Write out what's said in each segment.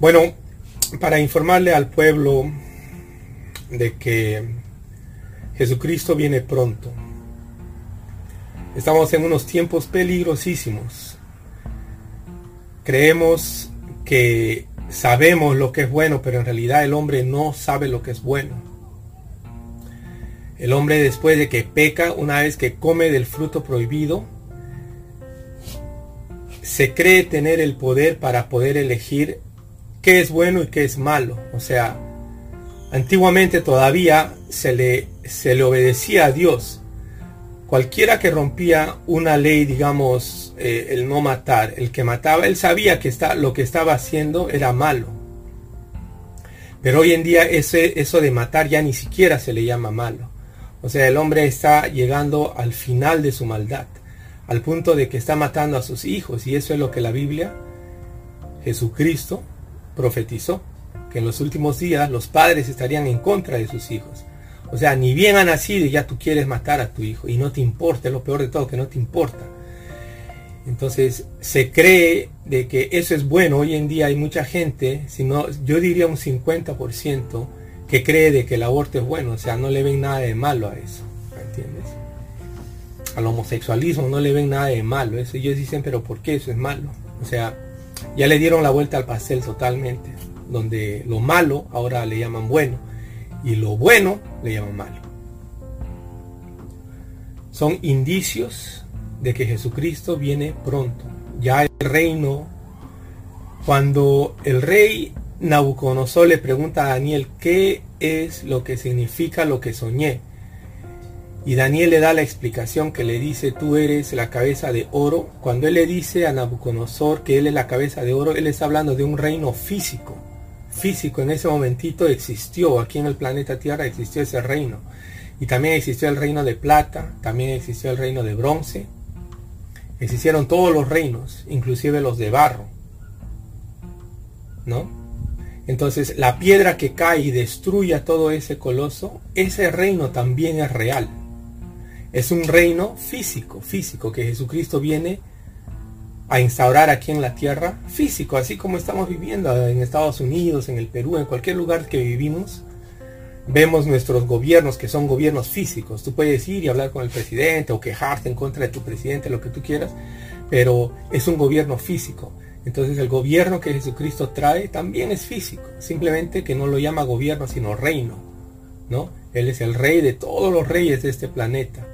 Bueno, para informarle al pueblo de que Jesucristo viene pronto. Estamos en unos tiempos peligrosísimos. Creemos que sabemos lo que es bueno, pero en realidad el hombre no sabe lo que es bueno. El hombre después de que peca, una vez que come del fruto prohibido, se cree tener el poder para poder elegir qué es bueno y qué es malo. O sea, antiguamente todavía se le, se le obedecía a Dios. Cualquiera que rompía una ley, digamos, eh, el no matar, el que mataba, él sabía que está, lo que estaba haciendo era malo. Pero hoy en día ese, eso de matar ya ni siquiera se le llama malo. O sea, el hombre está llegando al final de su maldad, al punto de que está matando a sus hijos. Y eso es lo que la Biblia, Jesucristo, profetizó, que en los últimos días los padres estarían en contra de sus hijos. O sea, ni bien ha nacido y ya tú quieres matar a tu hijo y no te importa, es lo peor de todo, que no te importa. Entonces se cree de que eso es bueno. Hoy en día hay mucha gente, sino yo diría un 50%, que cree de que el aborto es bueno. O sea, no le ven nada de malo a eso. ¿Entiendes? Al homosexualismo no le ven nada de malo. Eso ellos dicen, pero ¿por qué eso es malo? O sea, ya le dieron la vuelta al pastel totalmente, donde lo malo ahora le llaman bueno y lo bueno le llaman malo. Son indicios de que Jesucristo viene pronto. Ya el reino, cuando el rey Nabucodonosor le pregunta a Daniel qué es lo que significa lo que soñé, y Daniel le da la explicación que le dice, tú eres la cabeza de oro. Cuando él le dice a Nabucodonosor que él es la cabeza de oro, él está hablando de un reino físico. Físico en ese momentito existió, aquí en el planeta Tierra existió ese reino. Y también existió el reino de plata, también existió el reino de bronce. Existieron todos los reinos, inclusive los de barro. ¿No? Entonces la piedra que cae y destruye todo ese coloso, ese reino también es real. Es un reino físico, físico, que Jesucristo viene a instaurar aquí en la tierra, físico, así como estamos viviendo en Estados Unidos, en el Perú, en cualquier lugar que vivimos. Vemos nuestros gobiernos que son gobiernos físicos. Tú puedes ir y hablar con el presidente o quejarte en contra de tu presidente, lo que tú quieras, pero es un gobierno físico. Entonces el gobierno que Jesucristo trae también es físico, simplemente que no lo llama gobierno sino reino, ¿no? Él es el rey de todos los reyes de este planeta.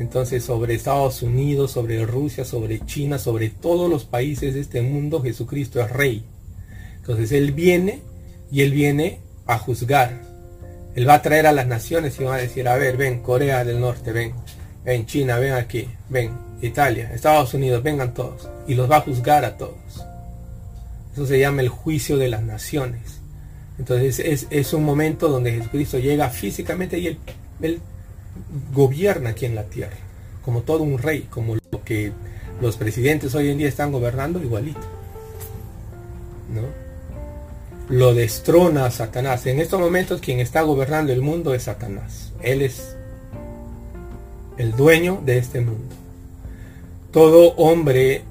Entonces sobre Estados Unidos, sobre Rusia, sobre China, sobre todos los países de este mundo, Jesucristo es rey. Entonces Él viene y Él viene a juzgar. Él va a traer a las naciones y va a decir, a ver, ven, Corea del Norte, ven, ven, China, ven aquí, ven, Italia, Estados Unidos, vengan todos. Y los va a juzgar a todos. Eso se llama el juicio de las naciones. Entonces es, un momento donde Jesucristo llega físicamente y él gobierna aquí en la tierra, como todo un rey, como lo que los presidentes hoy en día están gobernando igualito. ¿no? Lo destrona a Satanás. En estos momentos quien está gobernando el mundo es Satanás. Él es el dueño de este mundo. Todo hombre,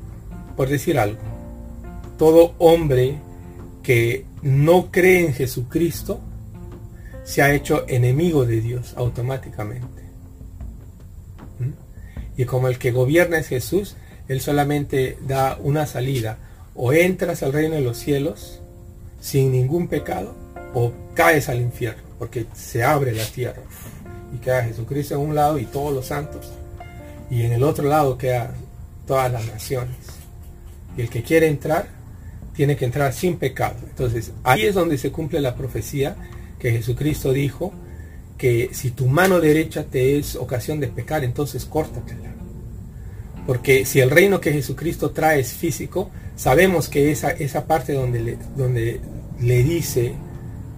por decir algo, todo hombre que no cree en Jesucristo se ha hecho enemigo de Dios automáticamente. ¿Mm? Y como el que gobierna es Jesús, Él solamente da una salida. O entras al reino de los cielos sin ningún pecado, o caes al infierno, porque se abre la tierra. Y queda Jesucristo en un lado y todos los santos. Y en el otro lado queda todas las naciones. Y el que quiere entrar, tiene que entrar sin pecado. Entonces, ahí es donde se cumple la profecía que Jesucristo dijo que si tu mano derecha te es ocasión de pecar, entonces córtatela. Porque si el reino que Jesucristo trae es físico, sabemos que esa, esa parte donde le, donde le dice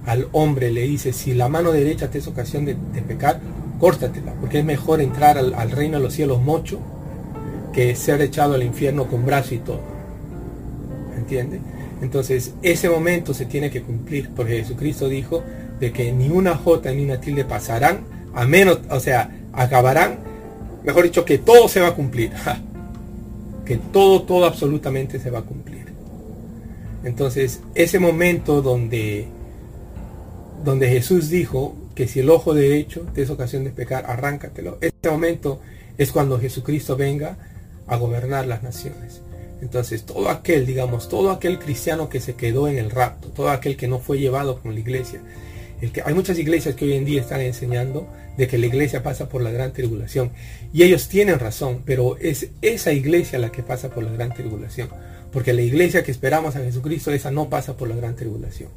al hombre, le dice, si la mano derecha te es ocasión de, pecar, córtatela, porque es mejor entrar al, reino de los cielos mocho que ser echado al infierno con brazo y todo. ¿Entiende? Entonces, ese momento se tiene que cumplir, porque Jesucristo dijo de que ni una J ni una tilde pasarán, a menos, o sea, acabarán, mejor dicho, que todo se va a cumplir. que todo, todo absolutamente se va a cumplir. Entonces, ese momento donde, donde Jesús dijo que si el ojo derecho te es ocasión de pecar, arráncatelo. Ese momento es cuando Jesucristo venga a gobernar las naciones. Entonces, todo aquel, digamos, todo aquel cristiano que se quedó en el rapto, todo aquel que no fue llevado con la iglesia, hay muchas iglesias que hoy en día están enseñando de que la iglesia pasa por la gran tribulación. Y ellos tienen razón, pero es esa iglesia la que pasa por la gran tribulación. Porque la iglesia que esperamos a Jesucristo, esa no pasa por la gran tribulación.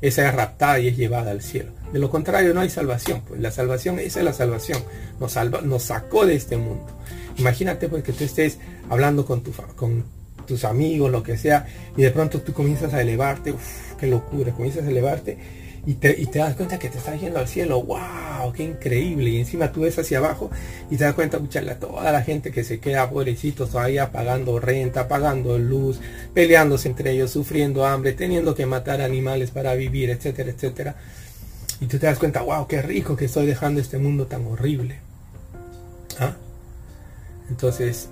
Esa es raptada y es llevada al cielo. De lo contrario, no hay salvación. Pues la salvación, esa es la salvación. Nos, salva, nos sacó de este mundo. Imagínate pues que tú estés hablando con, tu, con tus amigos, lo que sea, y de pronto tú comienzas a elevarte, uff, qué locura, comienzas a elevarte y te, das cuenta que te estás yendo al cielo, wow, qué increíble, y encima tú ves hacia abajo y te das cuenta, mucha, toda la gente que se queda pobrecitos todavía pagando renta, pagando luz, peleándose entre ellos, sufriendo hambre, teniendo que matar animales para vivir, etcétera, etcétera. Y tú te das cuenta, wow, qué rico que estoy dejando este mundo tan horrible. ¿Ah? Entonces,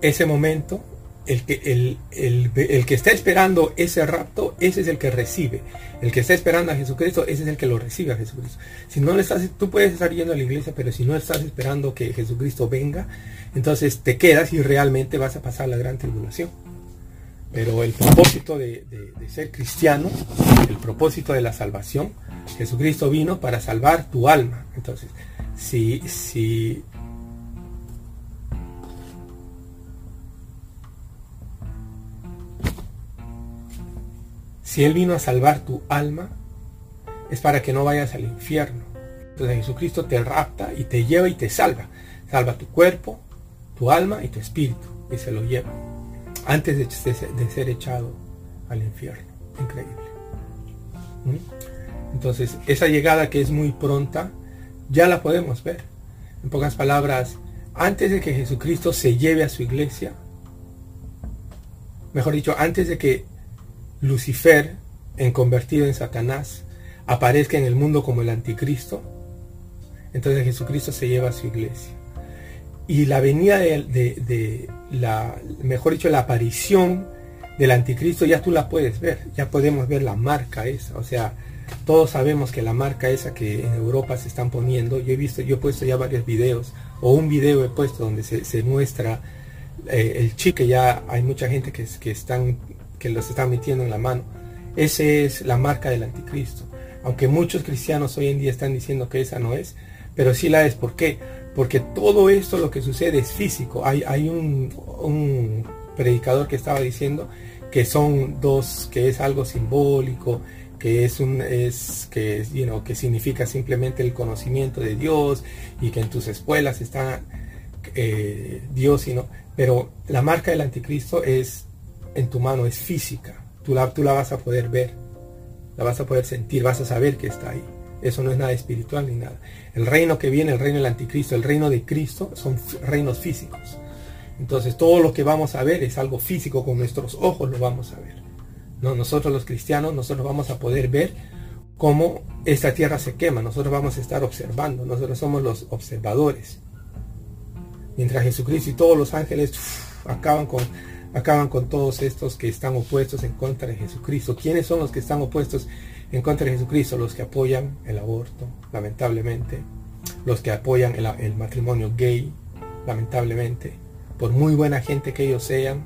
ese momento, el que, el, el, que está esperando ese rapto, ese es el que recibe. El que está esperando a Jesucristo, ese es el que lo recibe a Jesucristo. Si no le estás, tú puedes estar yendo a la iglesia, pero si no estás esperando que Jesucristo venga, entonces te quedas y realmente vas a pasar la gran tribulación. Pero el propósito de, de ser cristiano, el propósito de la salvación, Jesucristo vino para salvar tu alma. Entonces, si, si Si Él vino a salvar tu alma, es para que no vayas al infierno. Entonces Jesucristo te rapta y te lleva y te salva. Salva tu cuerpo, tu alma y tu espíritu. Y se lo lleva. Antes de, ser echado al infierno. Increíble. ¿Mm? Entonces, esa llegada que es muy pronta, ya la podemos ver. En pocas palabras, antes de que Jesucristo se lleve a su iglesia, mejor dicho, antes de que Lucifer, en convertido en Satanás, aparezca en el mundo como el anticristo, entonces Jesucristo se lleva a su iglesia. Y la venida de, la, mejor dicho, la aparición del anticristo ya tú la puedes ver, ya podemos ver la marca esa, o sea, todos sabemos que la marca esa que en Europa se están poniendo, yo he visto, yo he puesto ya varios videos, o un video he puesto donde se, muestra eh, el chip que ya hay mucha gente que, que están que los está metiendo en la mano. Esa es la marca del anticristo. Aunque muchos cristianos hoy en día están diciendo que esa no es, pero sí la es. ¿Por qué? Porque todo esto lo que sucede es físico. Hay, hay un, predicador que estaba diciendo que son dos, que es algo simbólico, que es un es que que significa simplemente el conocimiento de Dios y que en tus escuelas está eh, Dios y no pero la marca del anticristo es en tu mano, es física. Tú la, vas a poder ver, la vas a poder sentir, vas a saber que está ahí. Eso no es nada espiritual ni nada. El reino que viene, el reino del anticristo, el reino de Cristo, son reinos físicos. Entonces todo lo que vamos a ver es algo físico, con nuestros ojos lo vamos a ver. ¿No? Nosotros los cristianos, nosotros vamos a poder ver cómo esta tierra se quema. Nosotros vamos a estar observando. Nosotros somos los observadores. Mientras Jesucristo y todos los ángeles acaban con acaban con todos estos que están opuestos en contra de Jesucristo. ¿Quiénes son los que están opuestos en contra de Jesucristo? Los que apoyan el aborto, lamentablemente. Los que apoyan el, matrimonio gay, lamentablemente. Por muy buena gente que ellos sean,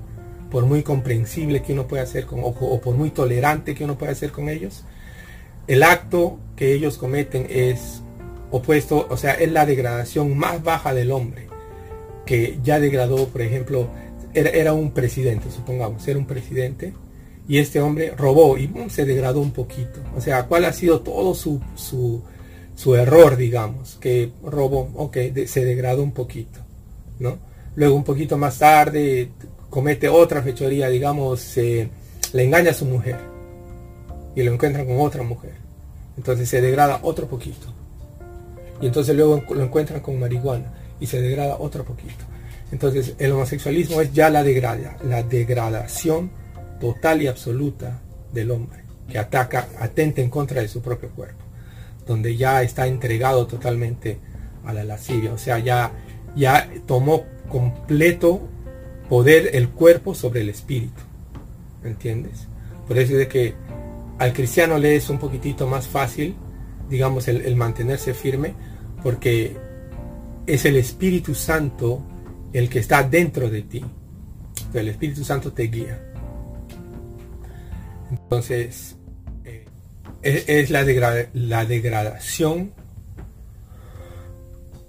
por muy comprensible que uno pueda hacer con, o, o por muy tolerante que uno pueda hacer con ellos, el acto que ellos cometen es opuesto, o sea, es la degradación más baja del hombre, que ya degradó, por ejemplo, era, un presidente, supongamos, era un presidente, y este hombre robó y se degradó un poquito. O sea, ¿cuál ha sido todo su, su, error, digamos? Que robó, ok, se degradó un poquito, ¿no? Luego un poquito más tarde comete otra fechoría, digamos, le engaña a su mujer y lo encuentran con otra mujer. Entonces se degrada otro poquito. Y entonces luego lo encuentran con marihuana y se degrada otro poquito. Entonces el homosexualismo es ya la, la degradación total y absoluta del hombre, que ataca, atenta en contra de su propio cuerpo, donde ya está entregado totalmente a la lascivia, o sea, ya, ya tomó completo poder el cuerpo sobre el espíritu, ¿entiendes? Por eso es de que al cristiano le es un poquitito más fácil, digamos, el, mantenerse firme, porque es el Espíritu Santo el que está dentro de ti. El Espíritu Santo te guía. Entonces, eh, es, la, la degradación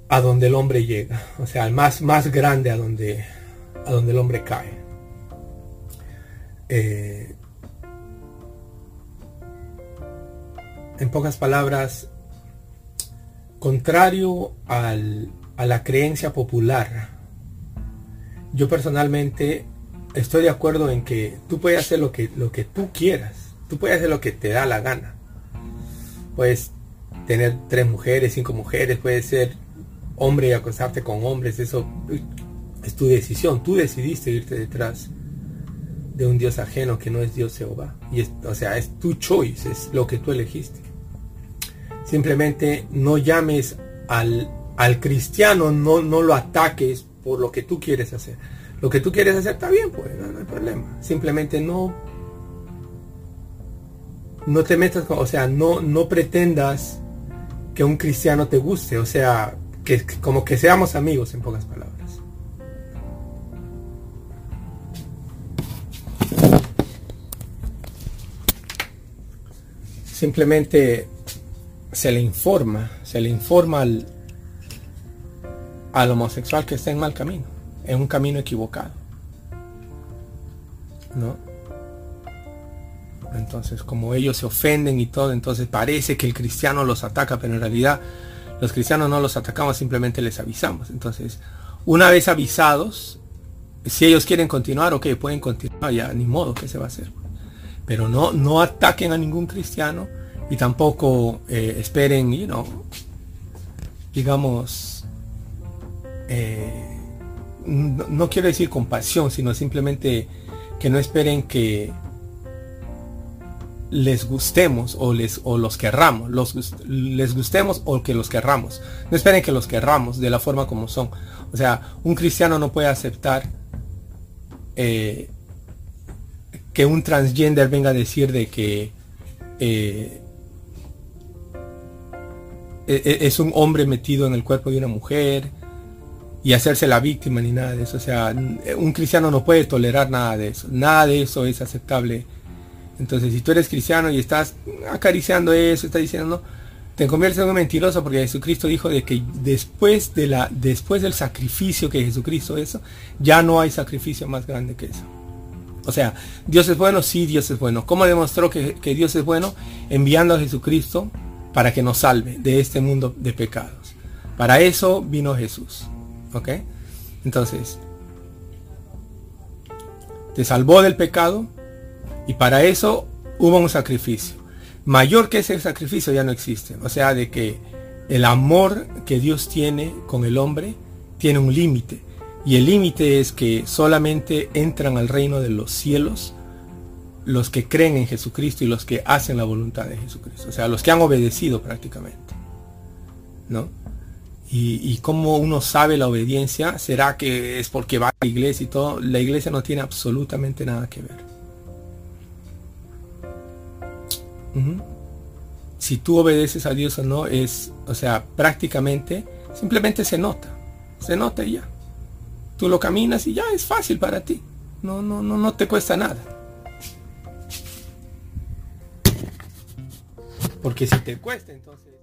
a donde el hombre llega, o sea, el más, más grande a donde, a donde el hombre cae. Eh, en pocas palabras, contrario al, a la creencia popular, yo personalmente estoy de acuerdo en que tú puedes hacer lo que, lo que tú quieras, tú puedes hacer lo que te da la gana. Puedes tener tres mujeres, cinco mujeres, puedes ser hombre y acostarte con hombres, eso es tu decisión, tú decidiste irte detrás de un Dios ajeno que no es Dios Jehová. Y o sea, es tu choice, es lo que tú elegiste. Simplemente no llames al, al cristiano, no, no lo ataques por lo que tú quieres hacer. Lo que tú quieres hacer está bien, pues, no, hay problema. Simplemente no no te metas, o sea, no, no pretendas que un cristiano te guste, o sea, que como que seamos amigos en pocas palabras. Simplemente se le informa, se le informa al, al homosexual que está en mal camino, en un camino equivocado. ¿No? Entonces, como ellos se ofenden y todo, entonces parece que el cristiano los ataca, pero en realidad los cristianos no los atacamos, simplemente les avisamos. Entonces, una vez avisados, si ellos quieren continuar, ok, pueden continuar, ya ni modo, ¿qué se va a hacer? Pero no, no ataquen a ningún cristiano y tampoco eh, esperen, you know, digamos, eh, no, quiero decir compasión, sino simplemente que no esperen que les gustemos o les o los querramos, los, les gustemos o que los querramos. No esperen que los querramos de la forma como son. O sea, un cristiano no puede aceptar eh, que un transgender venga a decir de que eh, e, e, es un hombre metido en el cuerpo de una mujer y hacerse la víctima ni nada de eso. O sea, un cristiano no puede tolerar nada de eso. Nada de eso es aceptable entonces, si tú eres cristiano y estás acariciando eso, estás diciendo, te conviertes en un mentiroso porque Jesucristo dijo de que después, de la, después del sacrificio que Jesucristo hizo, ya no hay sacrificio más grande que eso. O sea, Dios es bueno, sí, Dios es bueno. ¿Cómo demostró que, que Dios es bueno? Enviando a Jesucristo para que nos salve de este mundo de pecados. Para eso vino Jesús. ¿Ok? Entonces, te salvó del pecado, y para eso hubo un sacrificio. Mayor que ese sacrificio ya no existe. O sea, de que el amor que Dios tiene con el hombre tiene un límite. Y el límite es que solamente entran al reino de los cielos los que creen en Jesucristo y los que hacen la voluntad de Jesucristo. O sea, los que han obedecido prácticamente. ¿No? Y, y cómo uno sabe la obediencia, será que es porque va a la iglesia y todo. La iglesia no tiene absolutamente nada que ver. Si tú obedeces a Dios o no es, o sea, prácticamente, simplemente se nota, se nota y ya. Tú lo caminas y ya es fácil para ti. No, no, no, no te cuesta nada. Porque si te cuesta, entonces...